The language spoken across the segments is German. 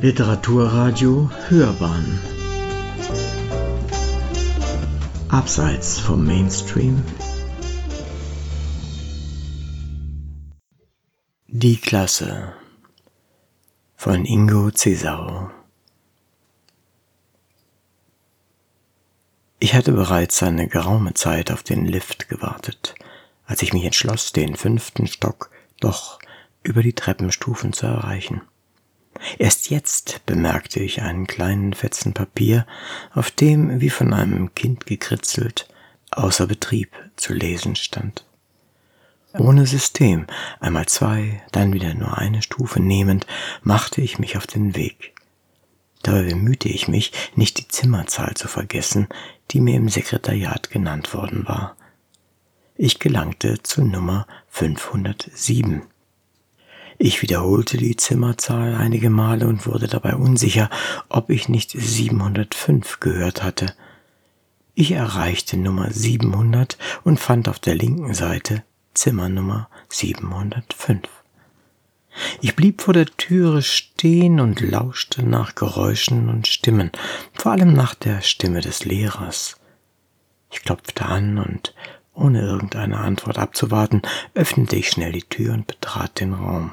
Literaturradio Hörbahn. Abseits vom Mainstream. Die Klasse von Ingo Cesaro. Ich hatte bereits eine geraume Zeit auf den Lift gewartet, als ich mich entschloss, den fünften Stock doch über die Treppenstufen zu erreichen. Erst jetzt bemerkte ich einen kleinen Fetzen Papier, auf dem, wie von einem Kind gekritzelt, außer Betrieb zu lesen stand. Ohne System, einmal zwei, dann wieder nur eine Stufe nehmend, machte ich mich auf den Weg. Dabei bemühte ich mich, nicht die Zimmerzahl zu vergessen, die mir im Sekretariat genannt worden war. Ich gelangte zu Nummer 507. Ich wiederholte die Zimmerzahl einige Male und wurde dabei unsicher, ob ich nicht 705 gehört hatte. Ich erreichte Nummer 700 und fand auf der linken Seite Zimmernummer 705. Ich blieb vor der Türe stehen und lauschte nach Geräuschen und Stimmen, vor allem nach der Stimme des Lehrers. Ich klopfte an und ohne irgendeine Antwort abzuwarten, öffnete ich schnell die Tür und betrat den Raum.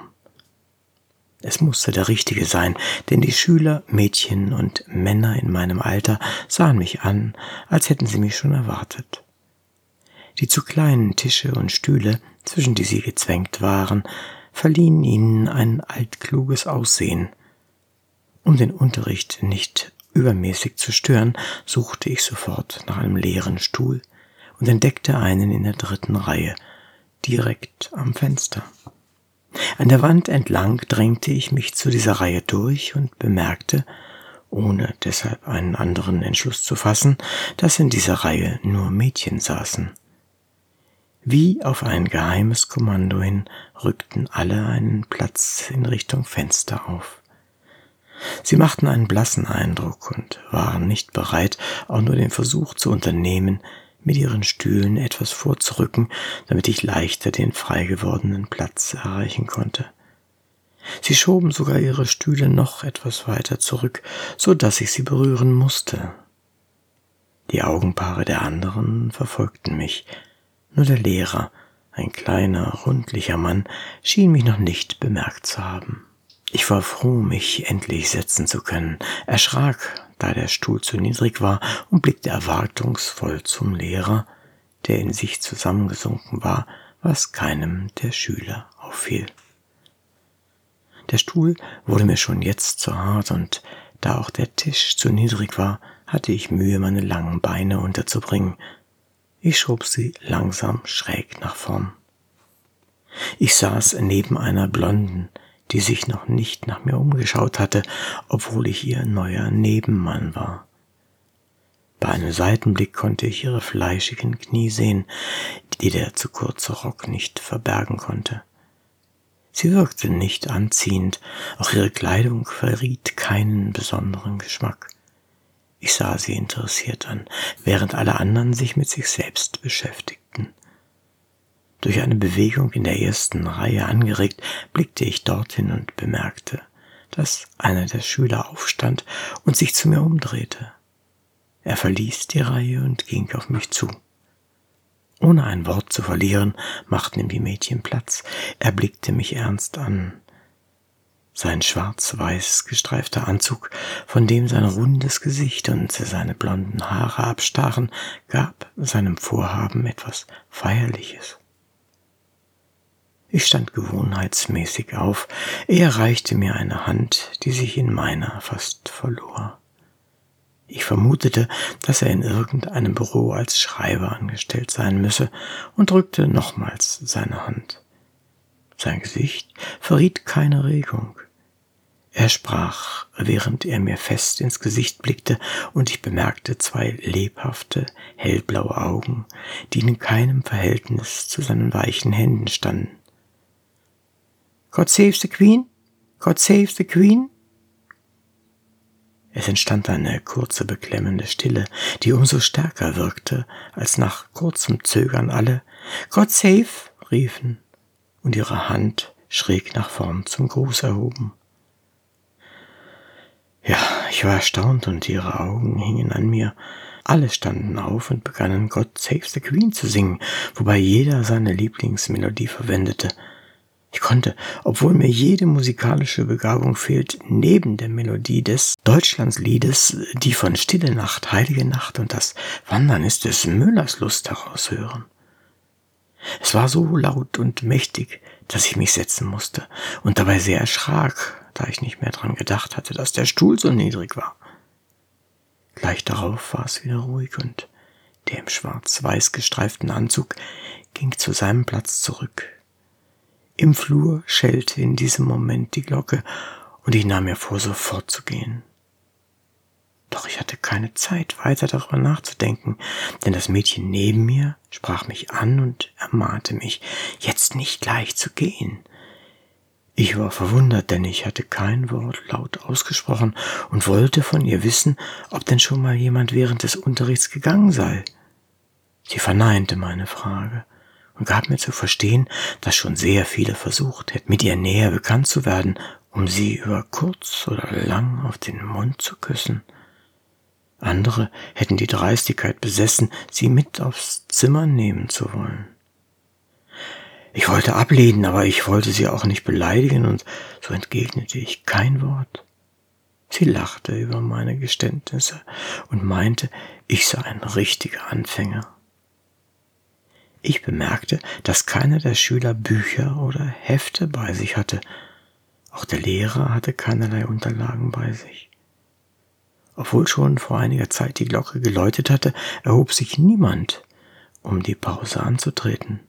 Es musste der richtige sein, denn die Schüler, Mädchen und Männer in meinem Alter sahen mich an, als hätten sie mich schon erwartet. Die zu kleinen Tische und Stühle, zwischen die sie gezwängt waren, verliehen ihnen ein altkluges Aussehen. Um den Unterricht nicht übermäßig zu stören, suchte ich sofort nach einem leeren Stuhl und entdeckte einen in der dritten Reihe, direkt am Fenster. An der Wand entlang drängte ich mich zu dieser Reihe durch und bemerkte, ohne deshalb einen anderen Entschluss zu fassen, dass in dieser Reihe nur Mädchen saßen. Wie auf ein geheimes Kommando hin rückten alle einen Platz in Richtung Fenster auf. Sie machten einen blassen Eindruck und waren nicht bereit, auch nur den Versuch zu unternehmen, mit ihren Stühlen etwas vorzurücken, damit ich leichter den frei gewordenen Platz erreichen konnte. Sie schoben sogar ihre Stühle noch etwas weiter zurück, so dass ich sie berühren musste. Die Augenpaare der anderen verfolgten mich, nur der Lehrer, ein kleiner, rundlicher Mann, schien mich noch nicht bemerkt zu haben. Ich war froh, mich endlich setzen zu können, erschrak, da der Stuhl zu niedrig war, und blickte erwartungsvoll zum Lehrer, der in sich zusammengesunken war, was keinem der Schüler auffiel. Der Stuhl wurde mir schon jetzt zu hart, und da auch der Tisch zu niedrig war, hatte ich Mühe, meine langen Beine unterzubringen. Ich schob sie langsam schräg nach vorn. Ich saß neben einer blonden, die sich noch nicht nach mir umgeschaut hatte, obwohl ich ihr neuer Nebenmann war. Bei einem Seitenblick konnte ich ihre fleischigen Knie sehen, die der zu kurze Rock nicht verbergen konnte. Sie wirkte nicht anziehend, auch ihre Kleidung verriet keinen besonderen Geschmack. Ich sah sie interessiert an, während alle anderen sich mit sich selbst beschäftigten. Durch eine Bewegung in der ersten Reihe angeregt, blickte ich dorthin und bemerkte, dass einer der Schüler aufstand und sich zu mir umdrehte. Er verließ die Reihe und ging auf mich zu. Ohne ein Wort zu verlieren, machten ihm die Mädchen Platz. Er blickte mich ernst an. Sein schwarz-weiß gestreifter Anzug, von dem sein rundes Gesicht und seine blonden Haare abstachen, gab seinem Vorhaben etwas Feierliches. Ich stand gewohnheitsmäßig auf, er reichte mir eine Hand, die sich in meiner fast verlor. Ich vermutete, dass er in irgendeinem Büro als Schreiber angestellt sein müsse und drückte nochmals seine Hand. Sein Gesicht verriet keine Regung. Er sprach, während er mir fest ins Gesicht blickte, und ich bemerkte zwei lebhafte, hellblaue Augen, die in keinem Verhältnis zu seinen weichen Händen standen. God save the Queen? God save the Queen? Es entstand eine kurze beklemmende Stille, die umso stärker wirkte, als nach kurzem Zögern alle God save riefen und ihre Hand schräg nach vorn zum Gruß erhoben. Ja, ich war erstaunt und ihre Augen hingen an mir. Alle standen auf und begannen God Save the Queen zu singen, wobei jeder seine Lieblingsmelodie verwendete. Ich konnte, obwohl mir jede musikalische Begabung fehlt, neben der Melodie des Deutschlandsliedes die von Stille Nacht, Heilige Nacht und das Wandern ist des Müllers Lust heraushören. Es war so laut und mächtig, dass ich mich setzen musste und dabei sehr erschrak, da ich nicht mehr dran gedacht hatte, dass der Stuhl so niedrig war. Gleich darauf war es wieder ruhig und der im schwarz-weiß gestreiften Anzug ging zu seinem Platz zurück. Im Flur schellte in diesem Moment die Glocke und ich nahm mir vor, sofort zu gehen. Doch ich hatte keine Zeit, weiter darüber nachzudenken, denn das Mädchen neben mir sprach mich an und ermahnte mich, jetzt nicht gleich zu gehen. Ich war verwundert, denn ich hatte kein Wort laut ausgesprochen und wollte von ihr wissen, ob denn schon mal jemand während des Unterrichts gegangen sei. Sie verneinte meine Frage und gab mir zu verstehen, dass schon sehr viele versucht hätten, mit ihr näher bekannt zu werden, um sie über kurz oder lang auf den Mund zu küssen. Andere hätten die Dreistigkeit besessen, sie mit aufs Zimmer nehmen zu wollen. Ich wollte ablehnen, aber ich wollte sie auch nicht beleidigen, und so entgegnete ich kein Wort. Sie lachte über meine Geständnisse und meinte, ich sei ein richtiger Anfänger. Ich bemerkte, dass keiner der Schüler Bücher oder Hefte bei sich hatte. Auch der Lehrer hatte keinerlei Unterlagen bei sich. Obwohl schon vor einiger Zeit die Glocke geläutet hatte, erhob sich niemand, um die Pause anzutreten.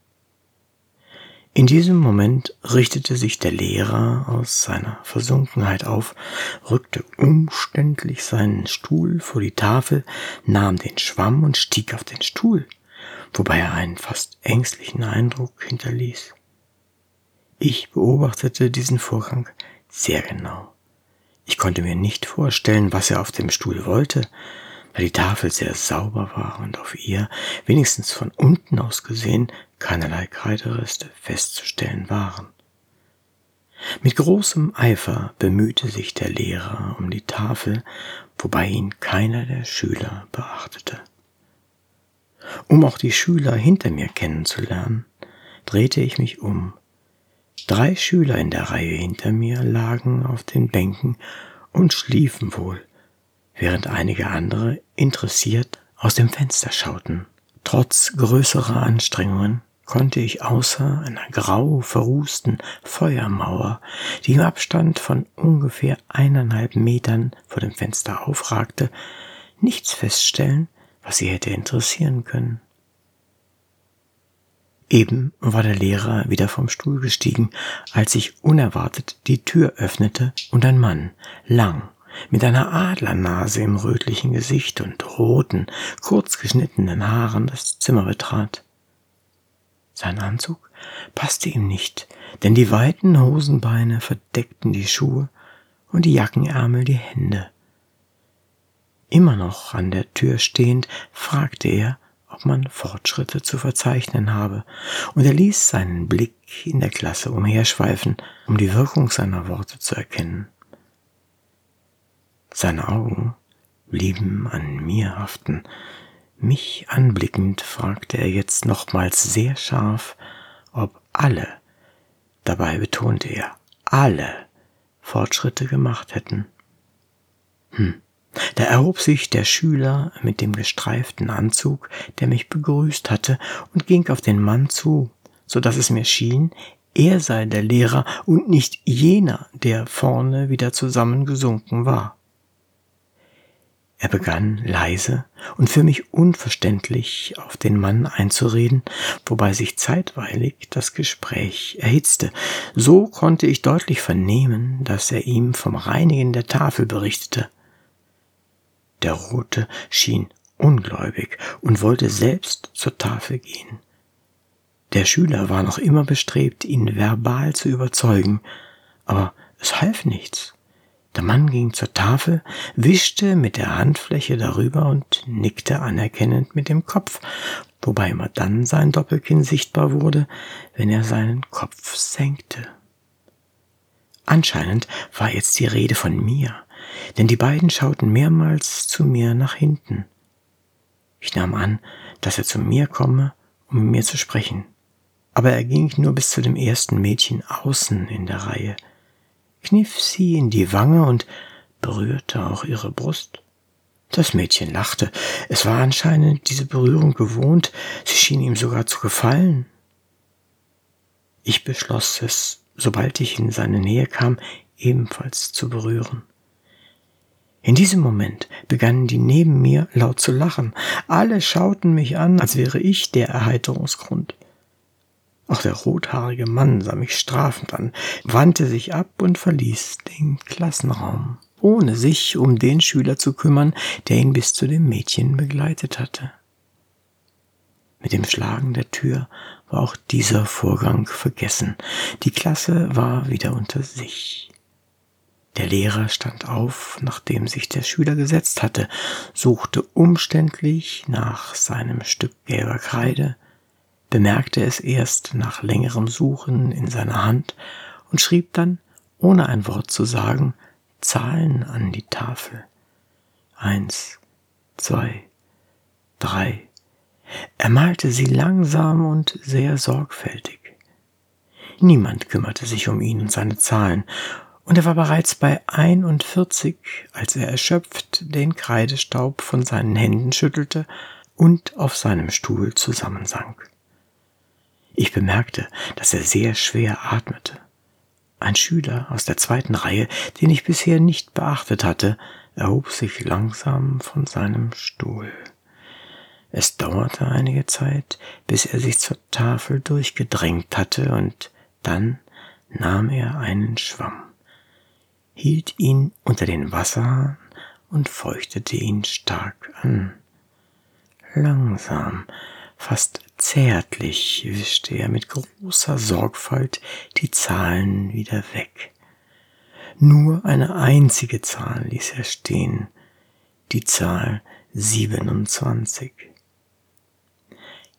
In diesem Moment richtete sich der Lehrer aus seiner Versunkenheit auf, rückte umständlich seinen Stuhl vor die Tafel, nahm den Schwamm und stieg auf den Stuhl, wobei er einen fast ängstlichen Eindruck hinterließ. Ich beobachtete diesen Vorgang sehr genau. Ich konnte mir nicht vorstellen, was er auf dem Stuhl wollte, weil die Tafel sehr sauber war und auf ihr, wenigstens von unten aus gesehen, keinerlei Kreidereste festzustellen waren. Mit großem Eifer bemühte sich der Lehrer um die Tafel, wobei ihn keiner der Schüler beachtete. Um auch die Schüler hinter mir kennenzulernen, drehte ich mich um. Drei Schüler in der Reihe hinter mir lagen auf den Bänken und schliefen wohl, während einige andere interessiert aus dem Fenster schauten. Trotz größerer Anstrengungen konnte ich außer einer grau verrußten Feuermauer, die im Abstand von ungefähr eineinhalb Metern vor dem Fenster aufragte, nichts feststellen, was sie hätte interessieren können. Eben war der Lehrer wieder vom Stuhl gestiegen, als sich unerwartet die Tür öffnete und ein Mann, lang, mit einer Adlernase im rötlichen Gesicht und roten, kurz geschnittenen Haaren das Zimmer betrat. Sein Anzug passte ihm nicht, denn die weiten Hosenbeine verdeckten die Schuhe und die Jackenärmel die Hände. Immer noch an der Tür stehend, fragte er, ob man Fortschritte zu verzeichnen habe, und er ließ seinen Blick in der Klasse umherschweifen, um die Wirkung seiner Worte zu erkennen. Seine Augen blieben an mir haften. Mich anblickend fragte er jetzt nochmals sehr scharf, ob alle, dabei betonte er, alle Fortschritte gemacht hätten. Hm. Da erhob sich der Schüler mit dem gestreiften Anzug, der mich begrüßt hatte, und ging auf den Mann zu, so dass es mir schien, er sei der Lehrer und nicht jener, der vorne wieder zusammengesunken war. Er begann leise und für mich unverständlich auf den Mann einzureden, wobei sich zeitweilig das Gespräch erhitzte. So konnte ich deutlich vernehmen, dass er ihm vom Reinigen der Tafel berichtete. Der Rote schien ungläubig und wollte selbst zur Tafel gehen. Der Schüler war noch immer bestrebt, ihn verbal zu überzeugen, aber es half nichts. Der Mann ging zur Tafel, wischte mit der Handfläche darüber und nickte anerkennend mit dem Kopf, wobei immer dann sein Doppelkinn sichtbar wurde, wenn er seinen Kopf senkte. Anscheinend war jetzt die Rede von mir, denn die beiden schauten mehrmals zu mir nach hinten. Ich nahm an, dass er zu mir komme, um mit mir zu sprechen. Aber er ging nur bis zu dem ersten Mädchen außen in der Reihe, kniff sie in die Wange und berührte auch ihre Brust. Das Mädchen lachte. Es war anscheinend diese Berührung gewohnt, sie schien ihm sogar zu gefallen. Ich beschloss es, sobald ich in seine Nähe kam, ebenfalls zu berühren. In diesem Moment begannen die neben mir laut zu lachen. Alle schauten mich an, als wäre ich der Erheiterungsgrund. Auch der rothaarige Mann sah mich strafend an, wandte sich ab und verließ den Klassenraum, ohne sich um den Schüler zu kümmern, der ihn bis zu dem Mädchen begleitet hatte. Mit dem Schlagen der Tür war auch dieser Vorgang vergessen. Die Klasse war wieder unter sich. Der Lehrer stand auf, nachdem sich der Schüler gesetzt hatte, suchte umständlich nach seinem Stück gelber Kreide, bemerkte es erst nach längerem Suchen in seiner Hand und schrieb dann, ohne ein Wort zu sagen, Zahlen an die Tafel. Eins, zwei, drei. Er malte sie langsam und sehr sorgfältig. Niemand kümmerte sich um ihn und seine Zahlen, und er war bereits bei 41, als er erschöpft den Kreidestaub von seinen Händen schüttelte und auf seinem Stuhl zusammensank. Ich bemerkte, dass er sehr schwer atmete. Ein Schüler aus der zweiten Reihe, den ich bisher nicht beachtet hatte, erhob sich langsam von seinem Stuhl. Es dauerte einige Zeit, bis er sich zur Tafel durchgedrängt hatte, und dann nahm er einen Schwamm hielt ihn unter den Wasserhahn und feuchtete ihn stark an. Langsam, fast zärtlich wischte er mit großer Sorgfalt die Zahlen wieder weg. Nur eine einzige Zahl ließ er stehen, die Zahl 27.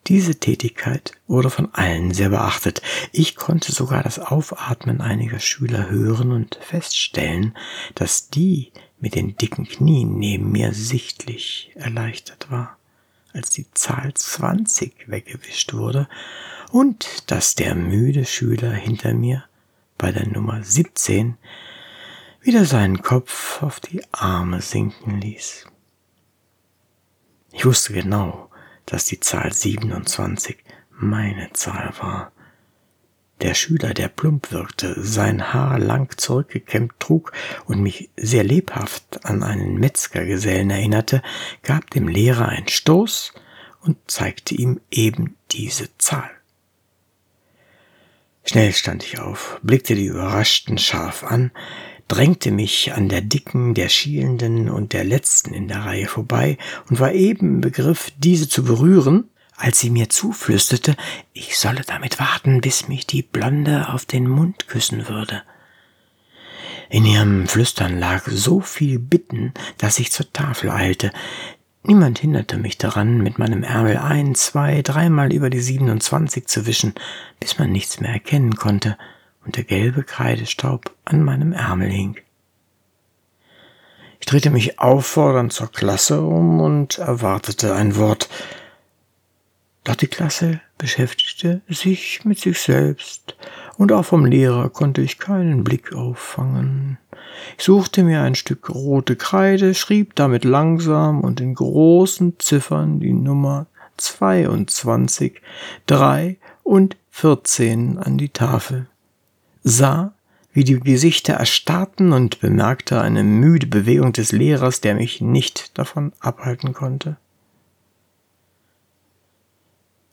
Diese Tätigkeit wurde von allen sehr beachtet. Ich konnte sogar das Aufatmen einiger Schüler hören und feststellen, dass die mit den dicken Knien neben mir sichtlich erleichtert war, als die Zahl 20 weggewischt wurde und dass der müde Schüler hinter mir bei der Nummer 17 wieder seinen Kopf auf die Arme sinken ließ. Ich wusste genau, dass die Zahl 27 meine Zahl war. Der Schüler, der plump wirkte, sein Haar lang zurückgekämmt trug und mich sehr lebhaft an einen Metzgergesellen erinnerte, gab dem Lehrer einen Stoß und zeigte ihm eben diese Zahl. Schnell stand ich auf, blickte die Überraschten scharf an, drängte mich an der dicken, der schielenden und der letzten in der Reihe vorbei und war eben im Begriff, diese zu berühren, als sie mir zuflüsterte, ich solle damit warten, bis mich die Blonde auf den Mund küssen würde. In ihrem Flüstern lag so viel Bitten, dass ich zur Tafel eilte. Niemand hinderte mich daran, mit meinem Ärmel ein, zwei, dreimal über die siebenundzwanzig zu wischen, bis man nichts mehr erkennen konnte und der gelbe Kreidestaub an meinem Ärmel hing. Ich drehte mich auffordernd zur Klasse um und erwartete ein Wort. Doch die Klasse beschäftigte sich mit sich selbst, und auch vom Lehrer konnte ich keinen Blick auffangen. Ich suchte mir ein Stück rote Kreide, schrieb damit langsam und in großen Ziffern die Nummer 22, 3 und 14 an die Tafel sah, wie die Gesichter erstarrten und bemerkte eine müde Bewegung des Lehrers, der mich nicht davon abhalten konnte.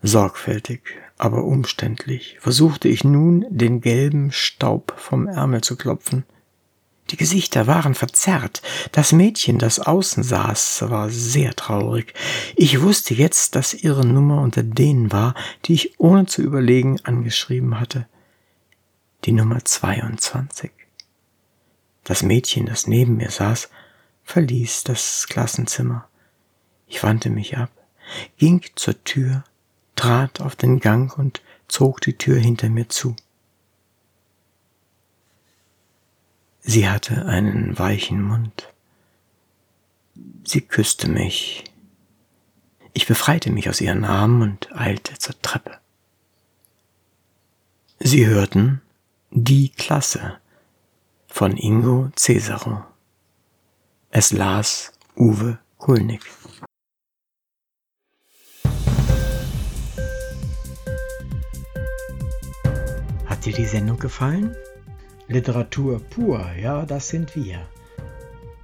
Sorgfältig, aber umständlich versuchte ich nun, den gelben Staub vom Ärmel zu klopfen. Die Gesichter waren verzerrt. Das Mädchen, das außen saß, war sehr traurig. Ich wusste jetzt, dass ihre Nummer unter denen war, die ich ohne zu überlegen angeschrieben hatte die Nummer 22. Das Mädchen, das neben mir saß, verließ das Klassenzimmer. Ich wandte mich ab, ging zur Tür, trat auf den Gang und zog die Tür hinter mir zu. Sie hatte einen weichen Mund. Sie küsste mich. Ich befreite mich aus ihren Armen und eilte zur Treppe. Sie hörten Die Klasse von Ingo Cesaro. Es las Uwe Kulnig. Hat dir die Sendung gefallen? Literatur pur, ja, das sind wir.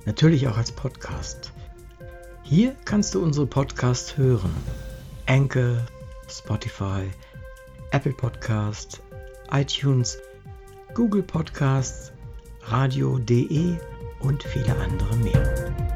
Natürlich auch als Podcast. Hier kannst du unsere Podcasts hören. Anchor, Spotify, Apple Podcast, iTunes, Google Podcasts, radio.de und viele andere mehr.